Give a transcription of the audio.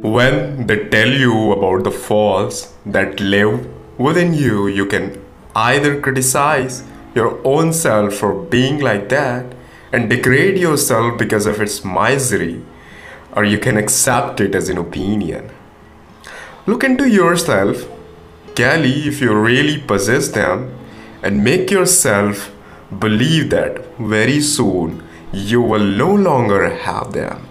When they tell you about the faults that live within you, you can either criticize your own self for being like that and degrade yourself because of its misery, or you can accept it as an opinion. Look into yourself, Kelly, if you really possess them, and make yourself believe that very soon you will no longer have them.